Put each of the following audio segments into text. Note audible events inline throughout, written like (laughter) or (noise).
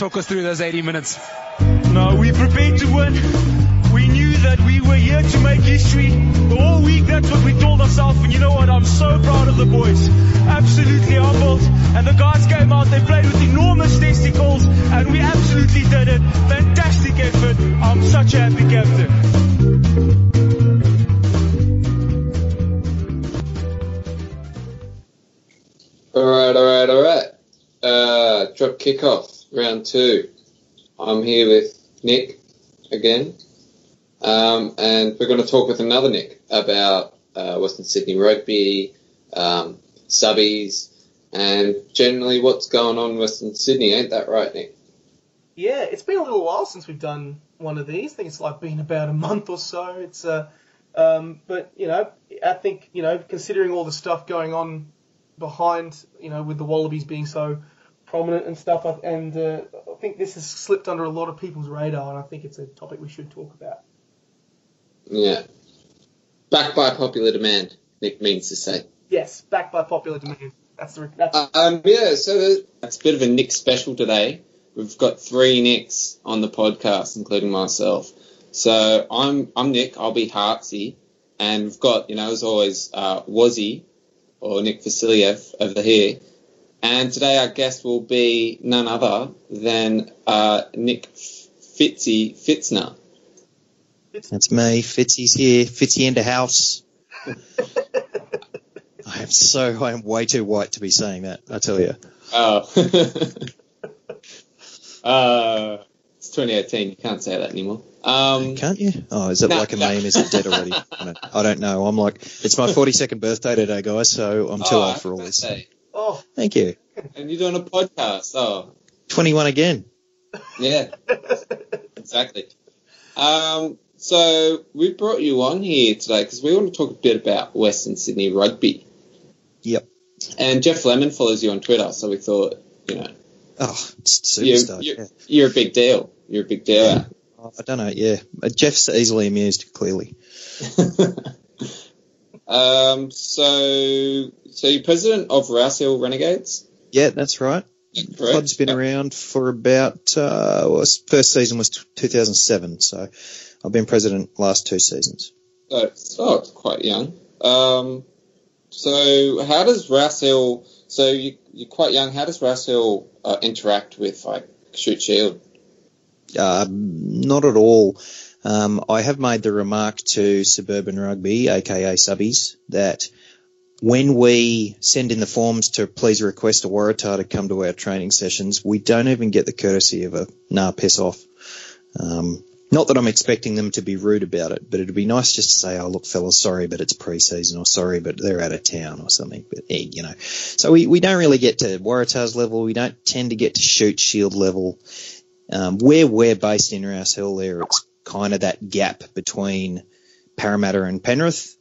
talk us through those 80 minutes. No, we prepared to win. We knew that we were here to make history. All week, that's what we told ourselves. And you know what? I'm so proud of the boys. Absolutely humbled. And the guys came out, they played with enormous testicles, and we absolutely did it. Fantastic effort. I'm such a happy captain. All right, all right, all right. Uh, drop kickoff round two. I'm here with Nick again, um, and we're going to talk with another Nick about uh, Western Sydney rugby, um, subbies, and generally what's going on in Western Sydney. Ain't that right, Nick? Yeah, it's been a little while since we've done one of these. I think it's like been about a month or so. It's uh, um, but you know, I think you know, considering all the stuff going on behind, you know, with the Wallabies being so prominent and stuff, and uh, I think this has slipped under a lot of people's radar, and I think it's a topic we should talk about. Yeah. Backed by popular demand, Nick means to say. Yes, backed by popular demand. That's the that's Um, yeah, so that's a bit of a Nick special today. We've got three Nicks on the podcast, including myself. So I'm I'm Nick. I'll be Hartsy, and we've got you know as always uh, Wazzy or Nick Vasiliev over here. And today our guest will be none other than uh, Nick Pfitzy Pfitzner. That's me. Pfitzy's here. Pfitzy in the house. I am so, I am way too white to be saying that, I tell you. Oh. (laughs) uh, it's 2018. You can't say that anymore. Um, Can't you? Oh, is it No, like a no. meme? Is it dead already? (laughs) I don't, know. I'm like, it's my 42nd birthday today, guys, so I'm too oh, old for all this. birthday. Oh Thank you. And you're doing a podcast. Oh, 21 again. yeah, exactly. Um, so we brought you on here today because we want to talk a bit about Western Sydney rugby. Yep. And Jeff Lemon follows you on Twitter, so we thought, you know, Oh, it's you, superstar. you, yeah. you're a big deal. You're a big deal. Oh, I don't know. Yeah, Uh, Jeff's easily amused. Clearly. (laughs) um, so, so you're president of Rouse Hill Renegades, Yeah, that's right. correct? Club's been around for about. Uh, well, first season was 2007, so I've been president last two seasons. So it's, oh, it's quite young. Um, so how does Rouse Hill? So you, you're quite young. How does Rouse Hill uh, interact with like Shute Shield? Uh, not at all. Um, I have made the remark to Suburban Rugby, aka Subbies, that when we send in the forms to please request a Waratah to come to our training sessions, we don't even get the courtesy of a nah, piss off. Um, not that I'm expecting them to be rude about it, but it'd be nice just to say, oh, look, fellas, sorry, but it's pre-season, or sorry, but they're out of town, or something. But, eh, you know. So we, we don't really get to Waratahs level. We don't tend to get to Shute Shield level. Um, where we're based in Rouse Hill there, it's kind of that gap between Parramatta and Penrith.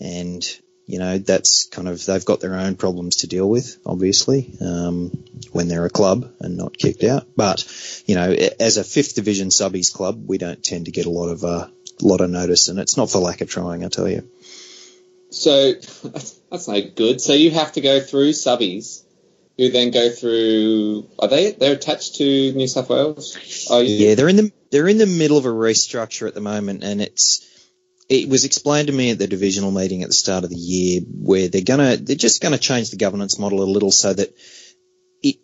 And, you know, that's kind of, they've got their own problems to deal with, obviously, um, when they're a club and not kicked out. But, you know, as a fifth division subbies club, we don't tend to get a lot of, uh, lot of notice and it's not for lack of trying, I tell you. So (laughs) that's no good. So you have to go through subbies, who then go through. Are they? They're attached to New South Wales. Oh, you- Yeah, they're in the they're in the middle of a restructure at the moment, and it's it was explained to me at the divisional meeting at the start of the year where they're gonna they're just gonna change the governance model a little so that it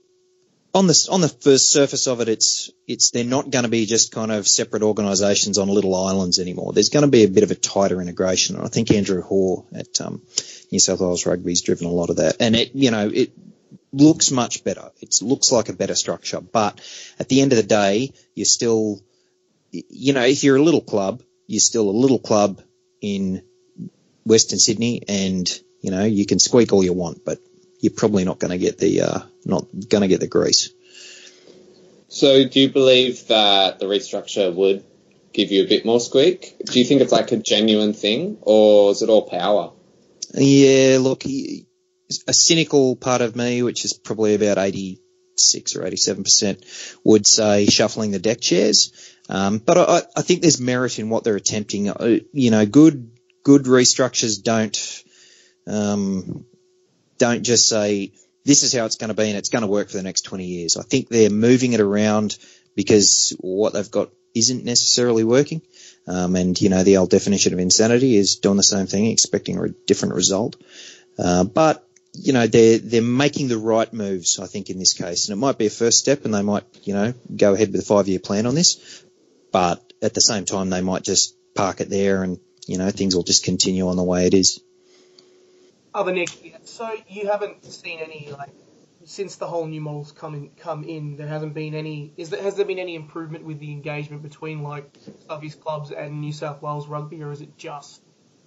on the on the first surface of it, it's it's they're not going to be just kind of separate organisations on little islands anymore. There's going to be a bit of a tighter integration, and I think Andrew Hore at um, New South Wales Rugby's driven a lot of that, and it you know it looks much better. It looks like a better structure, but at the end of the day, you're still, you know, if you're a little club, you're still a little club in Western Sydney, and you know you can squeak all you want, but you're probably not going to get the uh, not going to get the grease. So do you believe that the restructure would give you a bit more squeak? Do you think it's like a genuine thing, or is it all power? Yeah, look, he- a cynical part of me, which is probably about 86 or 87%, would say shuffling the deck chairs. Um, but I, I think there's merit in what they're attempting. Uh, You know, good, good restructures don't, um, don't just say, this is how it's going to be and it's going to work for the next 20 years. I think they're moving it around because what they've got isn't necessarily working. Um, and you know, the old definition of insanity is doing the same thing, expecting a different result. Uh, but you know, they're they're making the right moves, I think, in this case, and it might be a first step, and they might, you know, go ahead with a five year plan on this. But at the same time, they might just park it there, and you know, things will just continue on the way it is. Other Nick, so you haven't seen any like since the whole new models come in, come in, there hasn't been any. Is there, has there been any improvement with the engagement between like Subbies clubs and New South Wales rugby, or is it just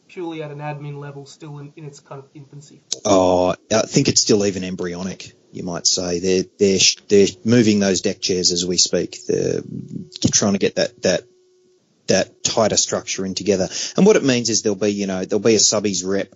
purely at an admin level, still in, in its kind of infancy? Oh, I think it's still even embryonic. You might say they're they're they're moving those deck chairs as we speak. They're trying to get that that that tighter structure in together. And what it means is there'll be you know there'll be a subbies rep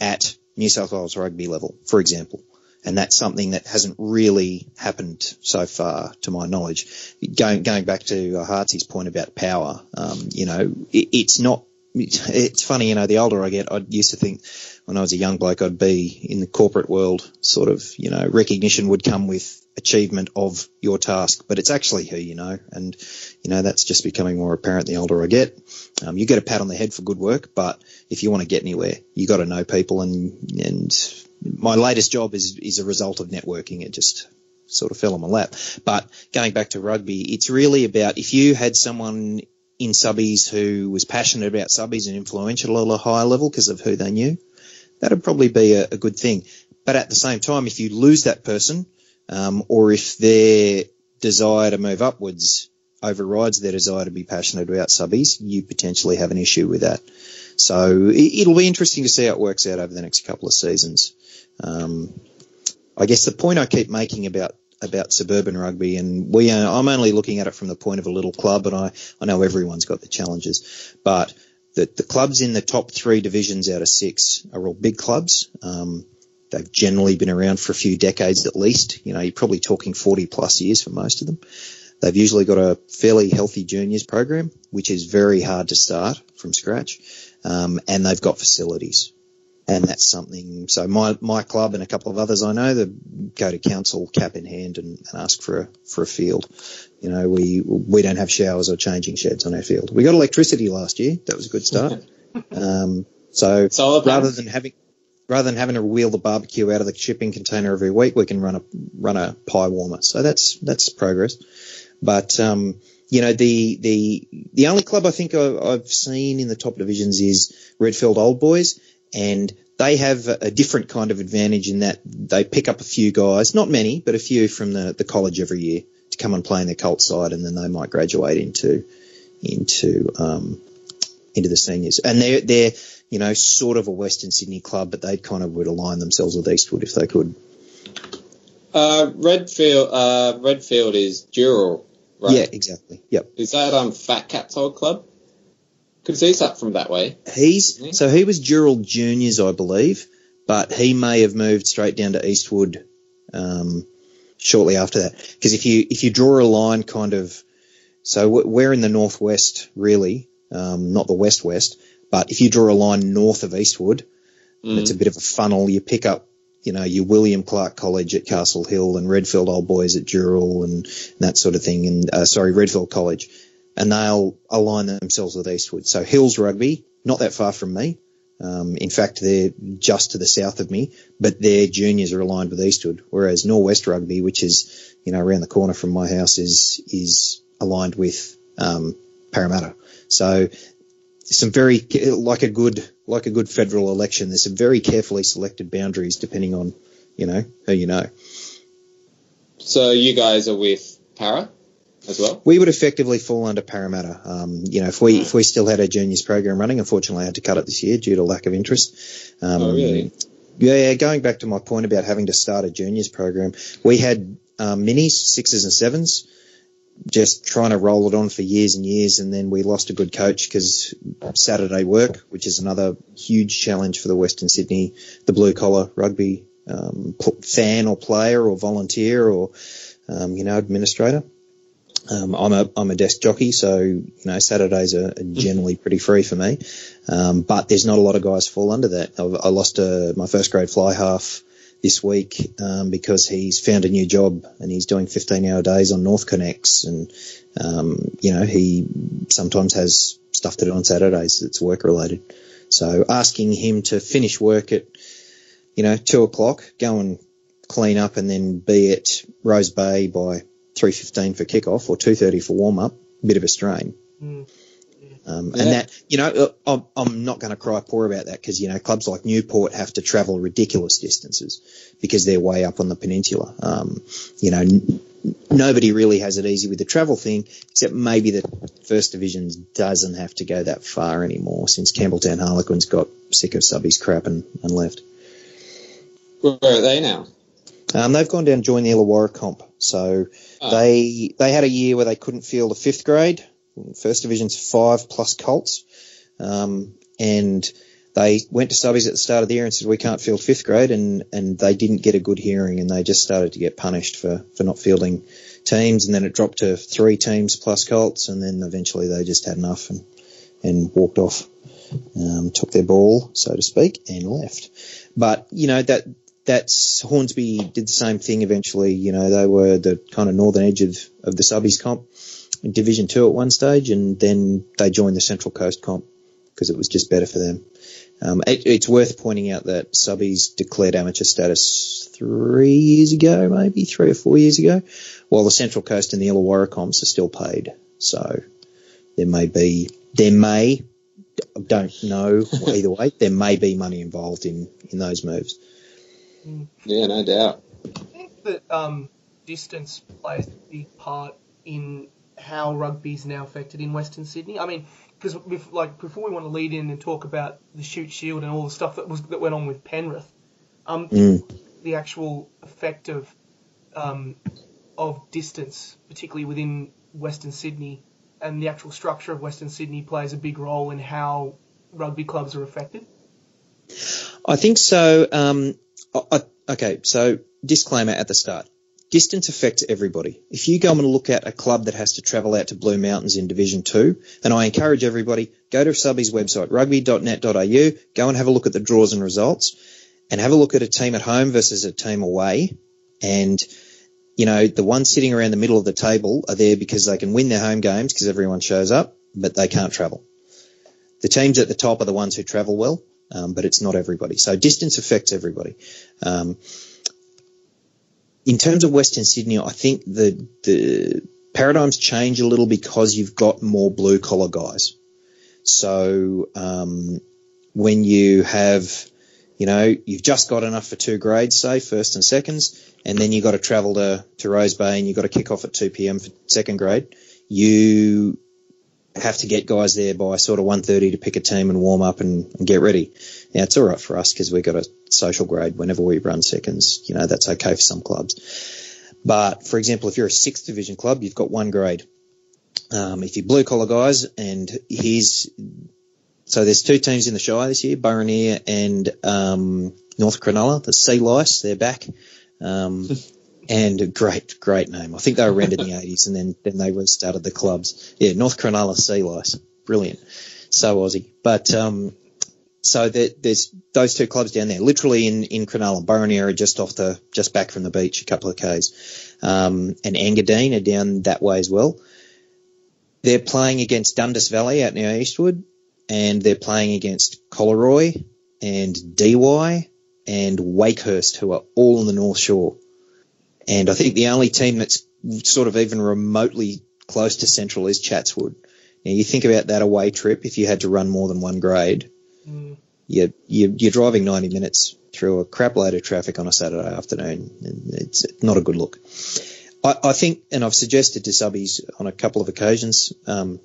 at New South Wales rugby level, for example and that's something that hasn't really happened so far, to my knowledge. Going going back to Hartsy's point about power, um, you know, it, it's not. It's funny, you know. The older I get, I used to think when I was a young bloke, I'd be in the corporate world. Sort of, you know, recognition would come with achievement of your task, but it's actually who you know, and you know that's just becoming more apparent the older I get. Um, you get a pat on the head for good work, but if you want to get anywhere, you got to know people and and my latest job is is a result of networking. It just sort of fell on my lap. But going back to rugby, it's really about if you had someone in subbies who was passionate about subbies and influential at a higher level because of who they knew, that'd probably be a, a, good thing. But at the same time, if you lose that person, um, or if their desire to move upwards overrides their desire to be passionate about subbies, you potentially have an issue with that. So it, will be interesting to see how it works out over the next couple of seasons. Um, I guess the point I keep making about about suburban rugby, and we are, I'm only looking at it from the point of a little club, and I, I know everyone's got the challenges, but the, the clubs in the top three divisions out of six are all big clubs. Um, they've generally been around for a few decades at least. You know, you're probably talking 40 plus years for most of them. They've usually got a fairly healthy juniors program, which is very hard to start from scratch. Um, and they've got facilities and that's something. So my my club and a couple of others I know that go to council cap in hand and, and, ask for a for a field. You know, we we don't have showers or changing sheds on our field. We got electricity last year. That was a good start. (laughs) um, so rather than having rather than having to wheel the barbecue out of the shipping container every week, we can run a run a pie warmer. So that's that's progress. But um, you know, the the the only club I think I've seen in the top divisions is Redfield Old Boys and they have a different kind of advantage in that they pick up a few guys, not many, but a few from the, the college every year to come and play in their cult side, and then they might graduate into into um, into the seniors. And they're they're you know sort of a Western Sydney club, but they kind of would align themselves with Eastwood if they could. Uh, Redfield uh, Redfield is Dural, right? Yeah, exactly. Yep. Is that um Fat Cat's old club? Because he's up from that way. He's he? so he was Dural Juniors, I believe, but he may have moved straight down to Eastwood um, shortly after that. Because if you if you draw a line, kind of, so we're in the northwest, really, um, not the west west, but if you draw a line north of Eastwood, mm. it's a bit of a funnel. You pick up you know, your William Clarke College at Castle Hill and Redfield Old Boys at Dural and, and that sort of thing. And, uh, sorry, Redfield College and they'll align themselves with Eastwood. So Hills Rugby, not that far from me. Um, in fact, they're just to the south of me, but their juniors are aligned with Eastwood, whereas Norwest Rugby, which is you know around the corner from my house, is is aligned with um, Parramatta. So some very like a good like a good federal election. There's some very carefully selected boundaries depending on you know who you know. So you guys are with Para? As well? We would effectively fall under Parramatta. Um, you know, if we if we still had our juniors program running, unfortunately, I had to cut it this year due to lack of interest. Um, oh, really? Yeah, yeah. going back to my point about having to start a juniors program, we had um, minis, sixes and sevens, just trying to roll it on for years and years, and then we lost a good coach because Saturday work, which is another huge challenge for the Western Sydney, the blue collar rugby um, fan or player or volunteer or um, you know administrator. Um, I'm a I'm a desk jockey, so you know Saturdays are generally pretty free for me. Um, but there's not a lot of guys fall under that. I've, i lost a, my first grade fly half this week um, because he's found a new job and he's doing 15 hour days on NorthConnex and um, you know he sometimes has stuff to do on Saturdays that's work related. So asking him to finish work at you know two o'clock, go and clean up, and then be at Rose Bay by 3:15 for kickoff or 2:30 for warm up, bit of a strain. Mm. Um, Yeah. And that, you know, uh, I'm, I'm not going to cry poor about that because, you know, clubs like Newport have to travel ridiculous distances because they're way up on the peninsula. Um, you know, n- nobody really has it easy with the travel thing, except maybe the First Division doesn't have to go that far anymore since Campbelltown Harlequins got sick of subbies crap and, and left. Where are they now? Um, they've gone down and joined the Illawarra comp. So Oh. they they had a year where they couldn't field a fifth grade. First division's five plus Colts, um, and they went to subbies at the start of the year and said we can't field fifth grade, and and they didn't get a good hearing, and they just started to get punished for for not fielding teams, and then it dropped to three teams plus Colts, and then eventually they just had enough and and walked off, um, took their ball so to speak, and left. But you know that that's Hornsby did the same thing eventually. You know, they were the kind of northern edge of, of the subbies comp in Division Two at one stage, and then they joined the Central Coast comp because it was just better for them. Um, it, it's worth pointing out that subbies declared amateur status three years ago, maybe three or four years ago, while the Central Coast and the Illawarra comps are still paid. So there may be, there may, don't know either way, there may be money involved in, in those moves. Yeah, no doubt. I think that um, distance plays a big part in how rugby is now affected in Western Sydney. I mean, because like before we want to lead in and talk about the Shute Shield and all the stuff that was that went on with Penrith, um, Mm. the actual effect of um, of distance, particularly within Western Sydney, and the actual structure of Western Sydney plays a big role in how rugby clubs are affected. I think so. Um, I, I- okay, so disclaimer at the start. Distance affects everybody. If you go and look at a club that has to travel out to Blue Mountains in Division 2, and I encourage everybody, go to Subby's website, rugby.net.au, go and have a look at the draws and results, and have a look at a team at home versus a team away. And, you know, the ones sitting around the middle of the table are there because they can win their home games because everyone shows up, but they can't travel. The teams at the top are the ones who travel well um, but it's not everybody. So distance affects everybody. Um, in terms of Western Sydney, I think the the paradigms change a little because you've got more blue collar guys. So um, when you have, you know, you've just got enough for two grades, say first and seconds, and then you've got to travel to to Rose Bay and you've got to kick off at 2 p.m. for second grade. You have to get guys there by sort of 1.30 to pick a team and warm up and, and get ready. Now it's all right for us because we've got a social grade whenever we run seconds. You know, that's okay for some clubs. But for example, if you're a sixth division club, you've got one grade. Um, if you're blue collar guys and here's, so there's two teams in the Shire this year, Burraneer and, um, North Cronulla, the Sea Lice, they're back. Um, (laughs) and a great, great name. I think they were around in the (laughs) 80s and then, then they restarted the clubs. Yeah, North Cronulla Sea Lice. Brilliant. So Aussie. But, um, so there, there's those two clubs down there, literally in, in Cronulla, Burraneer are just off the, just back from the beach, a couple of Ks. Um, and Engadine are down that way as well. They're playing against Dundas Valley out near Eastwood and they're playing against Collaroy and DY and Wakehurst who are all on the North Shore. And I think the only team that's sort of even remotely close to Central is Chatswood. Now you think about that away trip if you had to run more than one grade, Mm. you're, you're, driving 90 minutes through a crap load of traffic on a Saturday afternoon. and It's not a good look. I, I think, and I've suggested to subbies on a couple of occasions, um,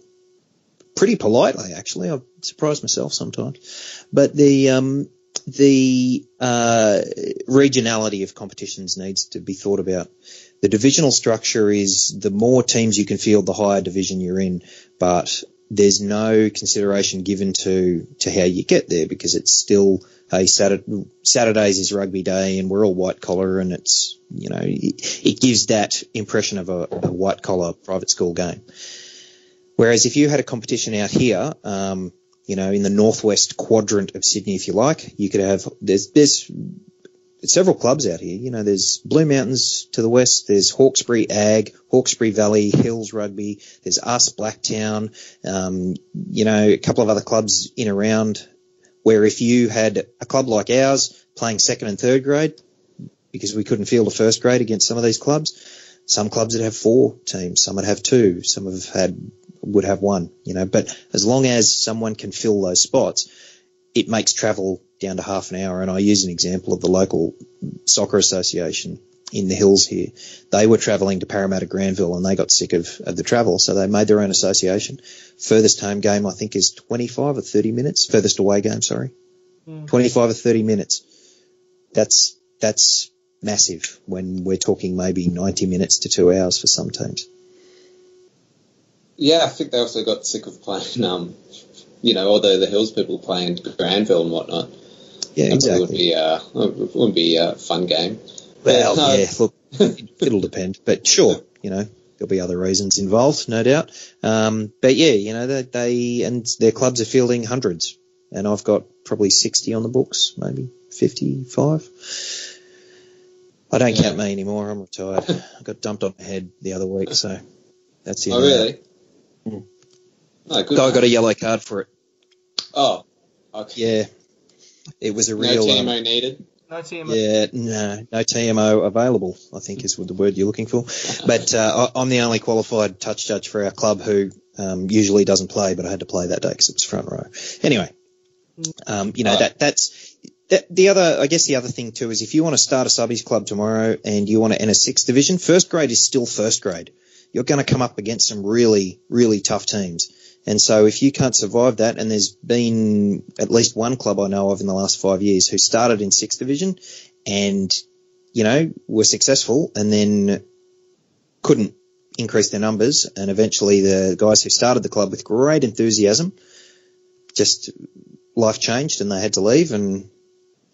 pretty politely actually. I've surprised myself sometimes, but the um, the uh, regionality of competitions needs to be thought about. The divisional structure is the more teams you can field, the higher division you're in, but there's no consideration given to to how you get there because it's still hey Saturday, Saturdays is rugby day and we're all white collar and it's you know it, it gives that impression of a, a white collar private school game. Whereas if you had a competition out here, um, you know, in the northwest quadrant of Sydney, if you like, you could have there's there's several clubs out here. You know, there's Blue Mountains to the west. There's Hawkesbury Ag, Hawkesbury Valley, Hills Rugby. There's us, Blacktown. Um, you know, a couple of other clubs in around where if you had a club like ours playing second and third grade, because we couldn't field a first grade against some of these clubs, some clubs would have four teams, some would have two, some have had would have one. You know, but as long as someone can fill those spots, it makes travel down to half an hour. And I use an example of the local soccer association in the hills here. They were travelling to Parramatta Granville and they got sick of, of the travel, so they made their own association. Furthest home game I think is 25 or 30 minutes. Furthest away game, sorry, mm. 25 or 30 minutes. That's that's massive when we're talking maybe 90 minutes to two hours for some teams. Yeah, I think they also got sick of playing, um, you know, although the Hills people playing Granville and whatnot. Yeah, exactly. It would be, uh, it would be a fun game. Well, but, uh, yeah, look, it'll depend, but sure, you know, there'll be other reasons involved, no doubt. Um, but yeah, you know, they, they, and their clubs are fielding hundreds, and I've got probably 60 on the books, maybe 55. I don't yeah. count me anymore. I'm retired. I got dumped on my head the other week, so that's it. Oh, really? Mm. Oh, good. Guy got a yellow card for it. Oh, okay. Yeah. It was a real. No TMO um, needed. No TMO. Yeah, no, no TMO available. I think is the word you're looking for. But uh, I, am the only qualified touch judge for our club who um, usually doesn't play, but I had to play that day because it was front row. Anyway, um, you know right. that that's that, the other. I guess the other thing too is if you want to start a subbies club tomorrow and you want to enter sixth division, first grade is still first grade. You're going to come up against some really really tough teams. And so if you can't survive that, and there's been at least one club I know of in the last five years who started in sixth division and, you know, were successful and then couldn't increase their numbers. And eventually the guys who started the club with great enthusiasm, just life changed and they had to leave and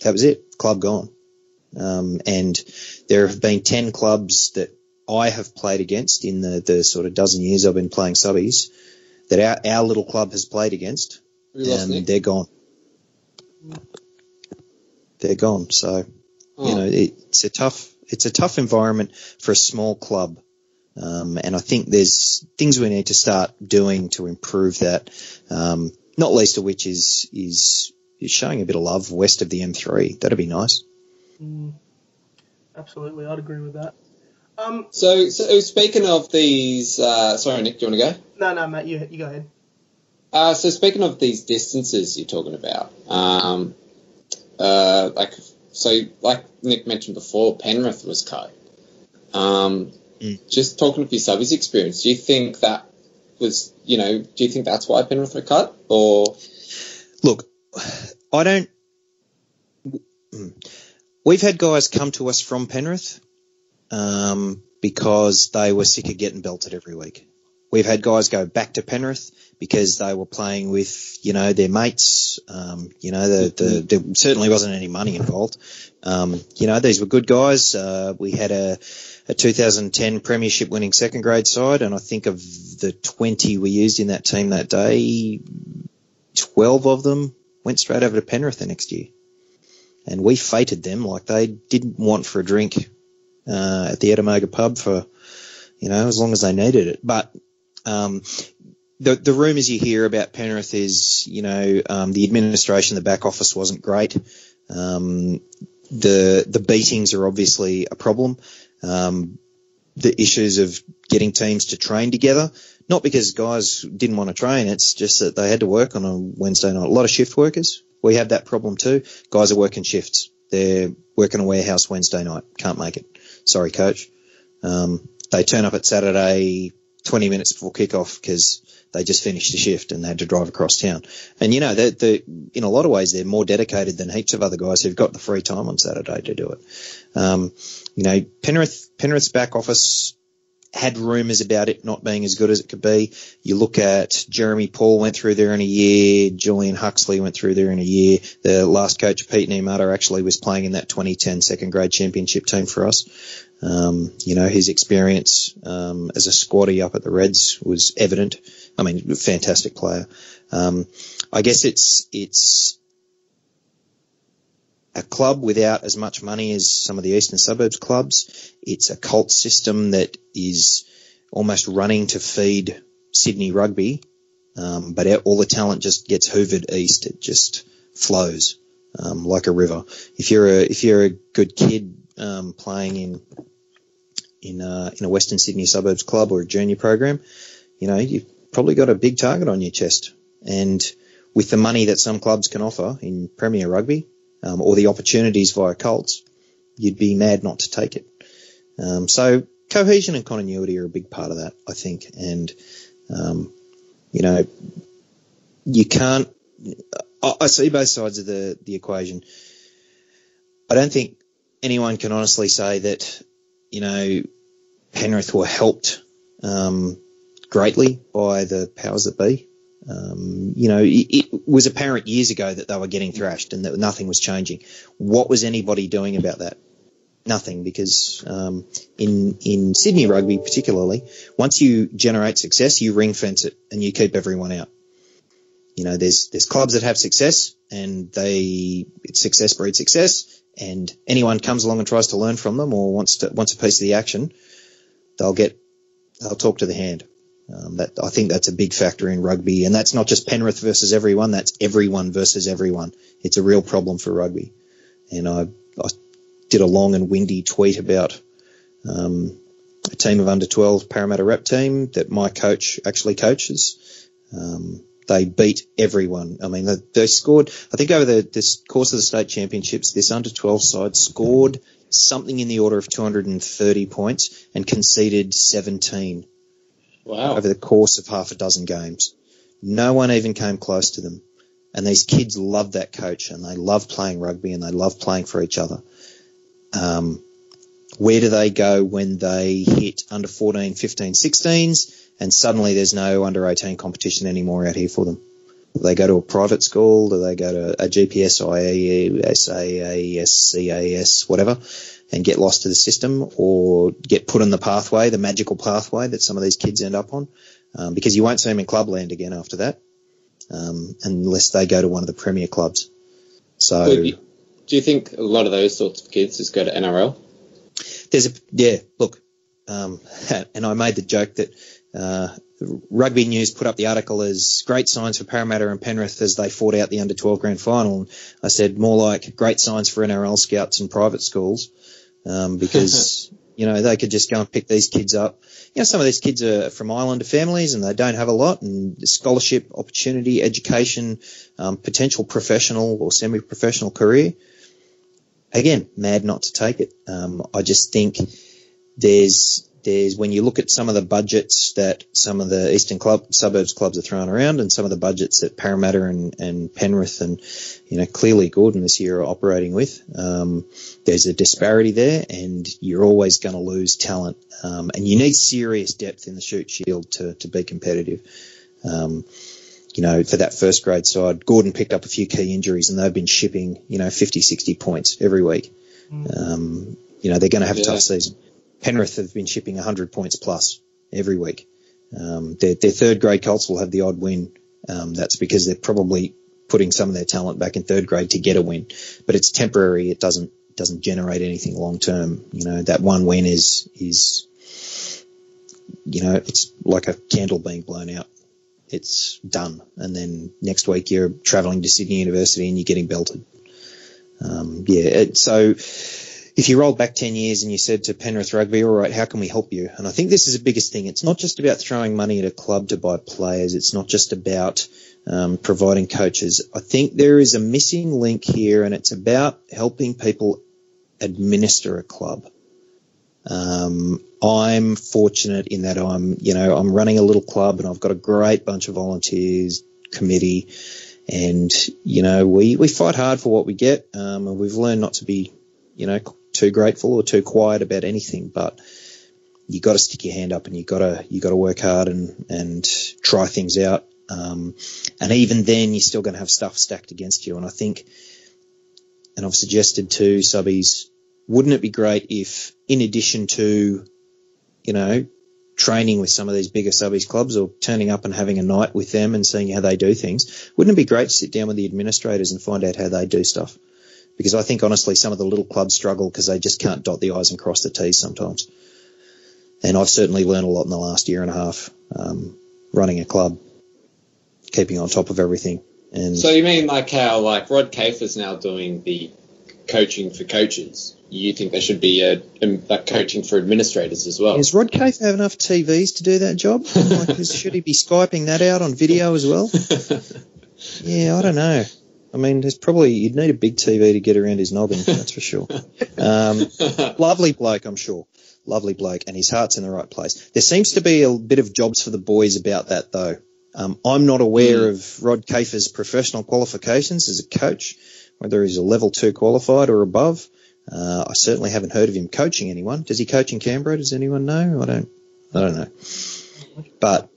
that was it. Club gone. Um, and there have been 10 clubs that I have played against in the, the sort of dozen years I've been playing subbies that our, our little club has played against, and they're gone. They're gone. So, oh. you know, it's a tough, it's a tough environment for a small club. Um, and I think there's things we need to start doing to improve that. Um, not least of which is, is, is showing a bit of love west of the M3. That'd be nice. Mm, absolutely. I'd agree with that. Um, so, so speaking of these, uh, sorry, Nick, do you want to go? No, no, Matt, you, you go ahead. Uh, so speaking of these distances you're talking about, um, uh, like, so like Nick mentioned before, Penrith was cut. Um, mm. Just talking of your subbies experience, do you think that was, you know, do you think that's why Penrith were cut, or? Look, I don't. We've had guys come to us from Penrith um, because they were sick of getting belted every week. We've had guys go back to Penrith because they were playing with, you know, their mates. Um, you know, the, the, there certainly wasn't any money involved. Um, you know, these were good guys. Uh, we had a, a 2010 premiership winning second grade side, and I think of the 20 we used in that team that day, 12 of them went straight over to Penrith the next year. And we fated them like they didn't want for a drink uh, at the Ettamogah pub for, you know, as long as they needed it. But um, the the rumours you hear about Penrith is, you know, um, the administration, the back office wasn't great. Um, the the beatings are obviously a problem. Um, the issues of getting teams to train together, not because guys didn't want to train, it's just that they had to work on a Wednesday night. A lot of shift workers. We have that problem too. Guys are working shifts. They're working a warehouse Wednesday night. Can't make it. Sorry, coach. Um, they turn up at Saturday 20 minutes before kickoff because they just finished a shift and they had to drive across town. And you know, they're, they're, in a lot of ways, they're more dedicated than heaps of other guys who've got the free time on Saturday to do it. Um, you know, Penrith, Penrith's back office had rumours about it not being as good as it could be. You look at Jeremy Paul went through there in a year. Julian Huxley went through there in a year. The last coach, Pete Niemata, actually was playing in that 2010 second grade championship team for us. Um, you know, his experience um, as a squatty up at the Reds was evident. I mean, fantastic player. Um, I guess it's it's a club without as much money as some of the eastern suburbs clubs. It's a cult system that is almost running to feed Sydney rugby, um, but all the talent just gets hoovered east. It just flows um, like a river. If you're a if you're a good kid um, playing in in a, in a Western Sydney suburbs club or a junior program, you know you've probably got a big target on your chest. And with the money that some clubs can offer in Premier Rugby um, or the opportunities via Colts, you'd be mad not to take it. Um, so cohesion and continuity are a big part of that, I think. And um, you know, you can't. I, I see both sides of the the equation. I don't think anyone can honestly say that you know Penrith were helped um, greatly by the powers that be. Um, you know, it, it, was apparent years ago that they were getting thrashed and that nothing was changing. What was anybody doing about that? Nothing, because um, in in Sydney rugby particularly, once you generate success, you ring fence it and you keep everyone out. You know, there's there's clubs that have success and they success breeds success, and anyone comes along and tries to learn from them or wants to wants a piece of the action, they'll get they'll talk to the hand. Um, that I think that's a big factor in rugby, and that's not just Penrith versus everyone. That's everyone versus everyone. It's a real problem for rugby, and I, I did a long and windy tweet about um, a team of under 12 Parramatta rep team that my coach actually coaches. Um, they beat everyone. I mean, they, they scored, I think over the this course of the state championships, this under 12 side scored something in the order of 230 points and conceded 17. Wow. Over the course of half a dozen games. No one even came close to them. And these kids love that coach and they love playing rugby and they love playing for each other. Um, where do they go when they hit under 14, 15, 16s and suddenly there's no under 18 competition anymore out here for them? Do they go to a private school? Do they go to a GPS, SAS, CAS, whatever, and get lost to the system or get put on the pathway, the magical pathway that some of these kids end up on? Um, because you won't see them in clubland again after that, um, unless they go to one of the premier clubs. So. Do you think a lot of those sorts of kids just go to NRL? There's a yeah. Look, um, (laughs) and I made the joke that uh, Rugby News put up the article as great signs for Parramatta and Penrith as they fought out the under 12 grand final. And I said more like great signs for NRL scouts and private schools um, because (laughs) you know they could just go and pick these kids up. You know, some of these kids are from Islander families and they don't have a lot, and scholarship, opportunity, education, um, potential professional or semi-professional career again, mad not to take it. Um, I just think there's there's when you look at some of the budgets that some of the eastern club suburbs clubs are throwing around, and some of the budgets that Parramatta and, and Penrith and you know clearly Gordon this year are operating with. Um, there's a disparity there, and you're always going to lose talent, um, and you need serious depth in the Shute Shield to to be competitive. Um, you know, for that first grade side, Gordon picked up a few key injuries and they've been shipping, you know, 50, 60 points every week. Mm. Um, you know, they're going to have yeah. a tough season. Penrith have been shipping 100 points plus every week. Um, their, their, third grade Colts will have the odd win. Um, that's because they're probably putting some of their talent back in third grade to get a win, but it's temporary. It doesn't doesn't generate anything long term. You know, that one win is is you know it's like a candle being blown out it's done. And then next week you're traveling to Sydney University and you're getting belted. Um, yeah, it, so if you rolled back 10 years and you said to Penrith Rugby, all right, how can we help you? And I think this is the biggest thing. It's not just about throwing money at a club to buy players. It's not just about um, providing coaches. I think there is a missing link here and it's about helping people administer a club. Um, I'm fortunate in that I'm, you know, I'm running a little club and I've got a great bunch of volunteers, committee, and you know, we we fight hard for what we get, um, and we've learned not to be, you know, too grateful or too quiet about anything, but you got to stick your hand up and you got to you got to work hard and and try things out. Um, and even then, you're still going to have stuff stacked against you. And I think, and I've suggested to subbies wouldn't it be great if, in addition to, you know, training with some of these bigger subbies clubs or turning up and having a night with them and seeing how they do things, wouldn't it be great to sit down with the administrators and find out how they do stuff? Because I think honestly some of the little clubs struggle because they just can't dot the i's and cross the t's sometimes. And I've certainly learned a lot in the last year and a half um, running a club, keeping on top of everything. And So you mean like how like Rod Kafer's now doing the coaching for coaches? You think there should be a, um, like coaching for administrators as well? Does Rod Kafer have enough TVs to do that job? Like, (laughs) should he be skyping that out on video as well? (laughs) Yeah, I don't know. I mean, there's probably you'd need a big TV to get around his noggin. That's for sure. Um, (laughs) lovely bloke, I'm sure. Lovely bloke, and his heart's in the right place. There seems to be a bit of jobs for the boys about that, though. Um, I'm not aware of Rod Kafer's professional qualifications as a coach, whether he's a level two qualified or above. Uh, I certainly haven't heard of him coaching anyone. Does he coach in Canberra? Does anyone know? I don't. I don't know. But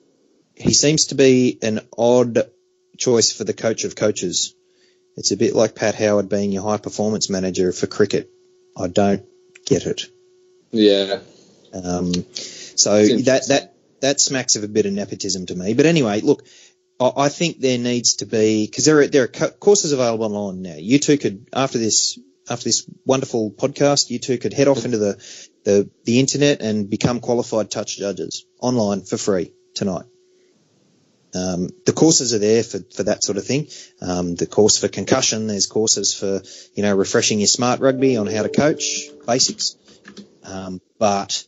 he seems to be an odd choice for the coach of coaches. It's a bit like Pat Howard being your high performance manager for cricket. I don't get it. yeah. Um, so that that that smacks of a bit of nepotism to me. But anyway, look, I, I think there needs to be because there are there are co- courses available online now. You two could after this after this wonderful podcast, you two could head off into the the, the internet and become qualified touch judges online for free tonight. Um, the courses are there for, for that sort of thing. Um, the course for concussion, there's courses for, you know, refreshing your smart rugby on how to coach, basics. Um, but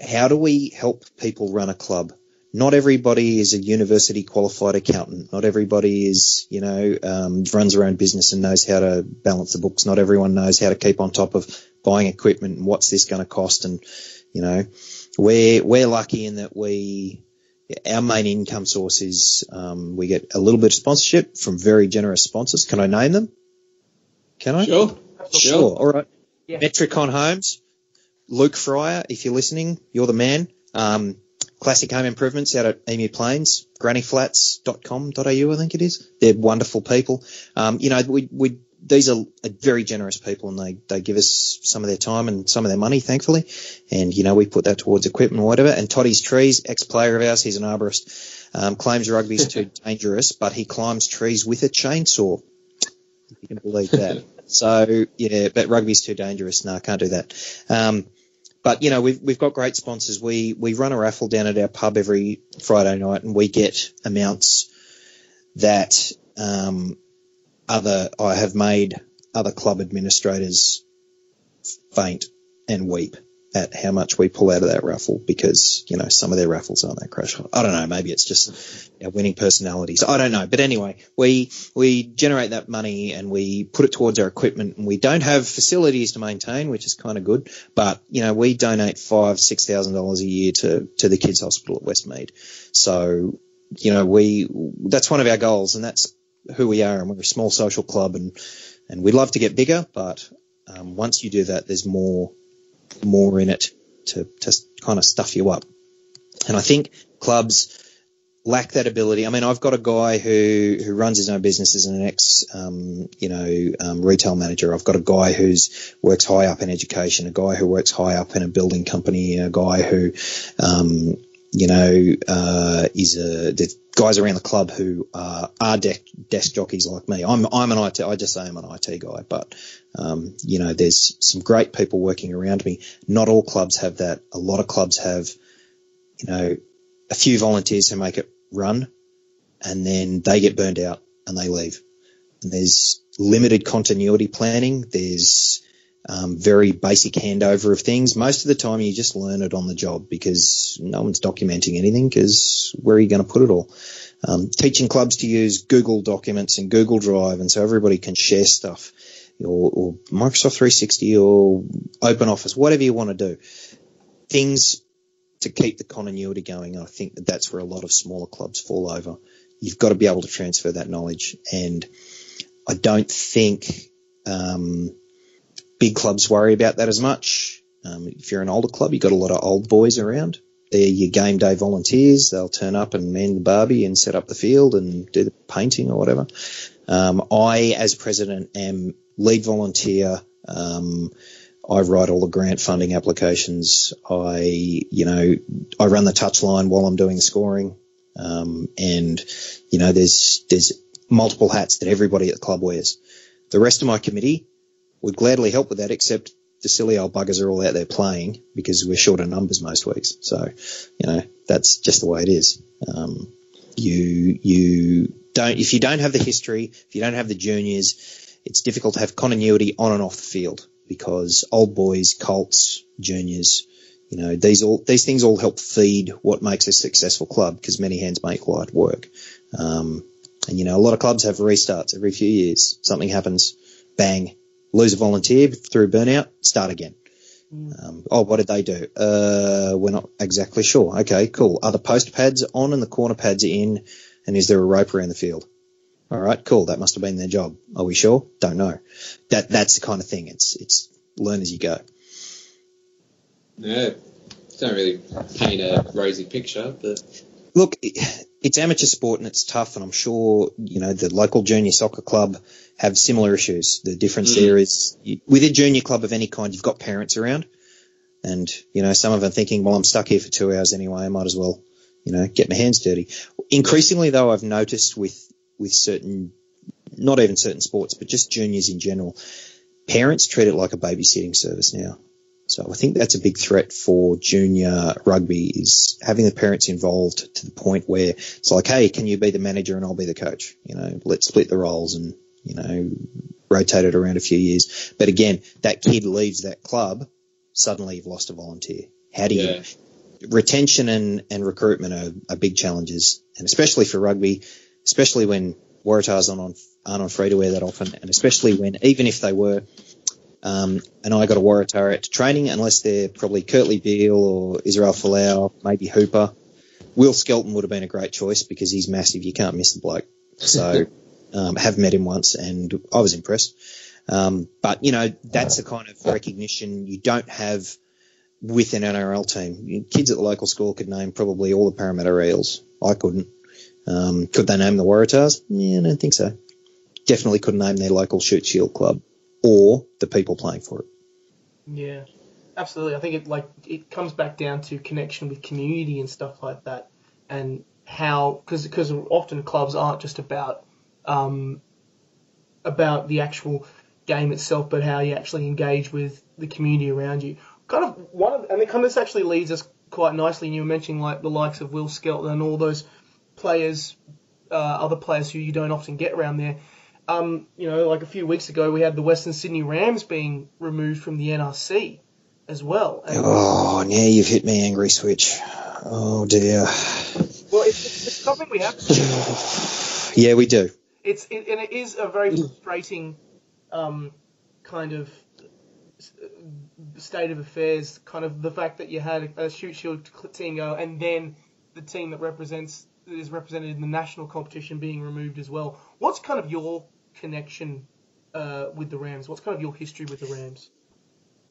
how do we help people run a club? Not everybody is a university qualified accountant. Not everybody is, you know, um, runs their own business and knows how to balance the books. Not everyone knows how to keep on top of buying equipment and what's this going to cost. And, you know, we're, we're lucky in that we, our main income source is, um, we get a little bit of sponsorship from very generous sponsors. Can I name them? Can I? Sure. Sure. All right. Yeah. Metricon Homes, Luke Fryer, if you're listening, you're the man. Um, Classic Home Improvements out at Emu Plains, grannyflats.com.au, I think it is. They're wonderful people. Um, you know, we, we, these are very generous people and they, they give us some of their time and some of their money, thankfully. And, you know, we put that towards equipment or whatever. And Toddy's Trees, ex-player of ours, he's an arborist, um, claims rugby's too (laughs) dangerous, but he climbs trees with a chainsaw. If you can believe (laughs) that. So yeah, but rugby's too dangerous. No, I can't do that. Um, but you know, we've we've got great sponsors. We we run a raffle down at our pub every Friday night, and we get amounts that um, other I have made other club administrators faint and weep at how much we pull out of that raffle because you know some of their raffles aren't that crash hot. I don't know. Maybe it's just winning personalities. I don't know. But anyway, we we generate that money and we put it towards our equipment, and we don't have facilities to maintain, which is kind of good. But you know, we donate five six thousand dollars a year to to the kids' hospital at Westmead. So you know, we that's one of our goals, and that's who we are. And we're a small social club, and and we'd love to get bigger, but um, once you do that, there's more more in it to to kind of stuff you up. And I think clubs lack that ability. I mean, I've got a guy who who runs his own business as an ex, um, you know, um, retail manager. I've got a guy who's works high up in education, a guy who works high up in a building company, a guy who, um, you know, uh, is a guys around the club who uh, are desk, desk jockeys like me. I'm I'm an IT. I just say I'm an IT guy, but um, you know, there's some great people working around me. Not all clubs have that. A lot of clubs have, you know, a few volunteers who make it run, and then they get burned out and they leave. And there's limited continuity planning. There's um, very basic handover of things. Most of the time, you just learn it on the job because no one's documenting anything. Because where are you going to put it all? Um, teaching clubs to use Google Documents and Google Drive, and so everybody can share stuff, or, or Microsoft 360 or Open Office, whatever you want to do. Things to keep the continuity going. I think that that's where a lot of smaller clubs fall over. You've got to be able to transfer that knowledge, and I don't think um, big clubs worry about that as much. Um, if you're an older club, you've got a lot of old boys around. They're your game day volunteers. They'll turn up and man the barbie and set up the field and do the painting or whatever. Um, I, as president, am lead volunteer. Um, I write all the grant funding applications. I, you know, I run the touchline while I'm doing the scoring. Um, and, you know, there's, there's multiple hats that everybody at the club wears. The rest of my committee would gladly help with that, except the silly old buggers are all out there playing because we're short of numbers most weeks. So, you know, that's just the way it is. Um, you you don't if you don't have the history, if you don't have the juniors, it's difficult to have continuity on and off the field because old boys, Colts, juniors, you know, these all these things all help feed what makes a successful club because many hands make light work. Um, and you know, a lot of clubs have restarts every few years. Something happens, bang, lose a volunteer through burnout, start again. Um, oh, what did they do? Uh, we're not exactly sure. Okay, cool. Are the post pads on and the corner pads in? And is there a rope around the field? All right, cool. That must have been their job. Are we sure? Don't know. That that's the kind of thing. It's it's learn as you go. Yeah, don't really paint a rosy picture, but Look, it- it's amateur sport and it's tough, and I'm sure you know the local junior soccer club have similar issues. The difference Mm. there is you, with a junior club of any kind, you've got parents around, and you know some of them thinking, well, I'm stuck here for two hours anyway. I might as well, you know, get my hands dirty. Increasingly, though, I've noticed with with certain, not even certain sports, but just juniors in general, parents treat it like a babysitting service now. So I think that's a big threat for junior rugby is having the parents involved to the point where it's like, hey, can you be the manager and I'll be the coach? You know, let's split the roles and, you know, rotate it around a few years. But again, that kid leaves that club, suddenly you've lost a volunteer. How do you, retention and, and recruitment are, are big challenges, and especially for rugby, especially when Waratahs aren't on, aren't on free to wear that often, and especially when, even if they were, um, and I got a Waratah at training, unless they're probably Kurtley Beale or Israel Folau, maybe Hooper. Will Skelton would have been a great choice because he's massive. You can't miss the bloke. So, (laughs) um, have met him once and I was impressed. Um, but you know, that's the kind of recognition you don't have with an NRL team. Kids at the local school could name probably all the Parramatta Eels. I couldn't. Um, could they name the Waratahs? Yeah, I don't think so. Definitely couldn't name their local Shute Shield club or the people playing for it. Yeah, absolutely. I think it like it comes back down to connection with community and stuff like that, and how because because often clubs aren't just about um, about the actual game itself, but how you actually engage with the community around you. Kind of one of and it kind of this actually leads us quite nicely. And you were mentioning like the likes of Will Skelton and all those players, uh, other players who you don't often get around there. Um, you know, like a few weeks ago, we had the Western Sydney Rams being removed from the NRC as well. And, Oh, now you've hit me, angry switch. Oh dear. well, it's, it's, it's something we have to. (sighs) Yeah, we do. It's it, and it is a very frustrating um, kind of state of affairs. Kind of the fact that you had a Shute Shield team go, and then the team that represents that is represented in the national competition being removed as well. What's kind of your connection uh, with the Rams? What's kind of your history with the Rams?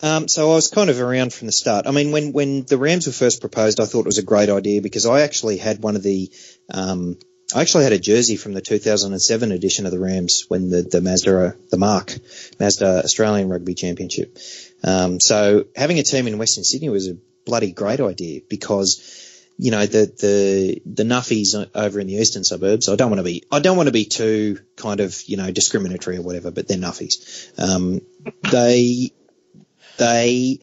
Um, so I was kind of around from the start. I mean, when, when the Rams were first proposed, I thought it was a great idea because I actually had one of the, um, I actually had a jersey from the 2007 edition of the Rams when the, the Mazda, the Mark, Mazda Australian Rugby Championship. Um, so having a team in Western Sydney was a bloody great idea because, you know, the, the, the Nuffies over in the eastern suburbs, I don't want to be, I don't want to be too kind of, you know, discriminatory or whatever, but they're Nuffies. Um, they, they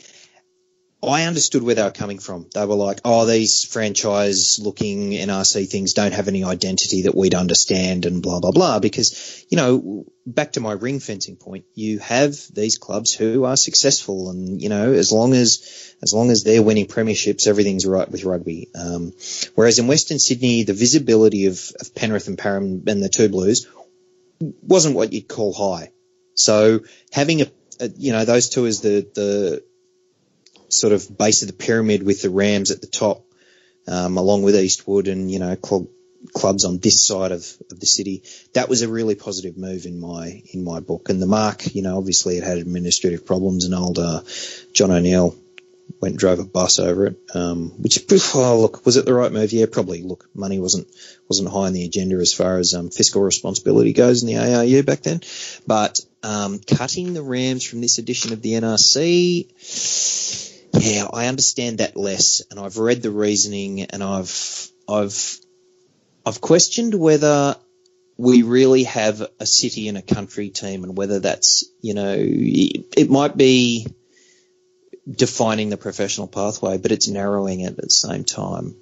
I understood where they were coming from. They were like, oh, these franchise looking NRC things don't have any identity that we'd understand and blah, blah, blah. Because, you know, back to my ring fencing point, you have these clubs who are successful and, you know, as long as, as long as they're winning premierships, everything's right with rugby. Um, whereas in Western Sydney, the visibility of, of Penrith and Param and the two Blues wasn't what you'd call high. So having a, a you know, those two as the, the, sort of base of the pyramid with the Rams at the top, um, along with Eastwood and, you know, club, clubs on this side of, of the city. That was a really positive move in my, in my book. And the mark, you know, obviously it had administrative problems and old, uh, John O'Neill went and drove a bus over it. Um, which, oh, look, was it the right move? Yeah, probably. Look, money wasn't, wasn't high on the agenda as far as, um, fiscal responsibility goes in the ARU back then. But, um, cutting the Rams from this edition of the NRC, yeah, I understand that less, and I've read the reasoning, and I've I've I've questioned whether we really have a city and a country team, and whether that's you know it, it might be defining the professional pathway, but it's narrowing it at the same time.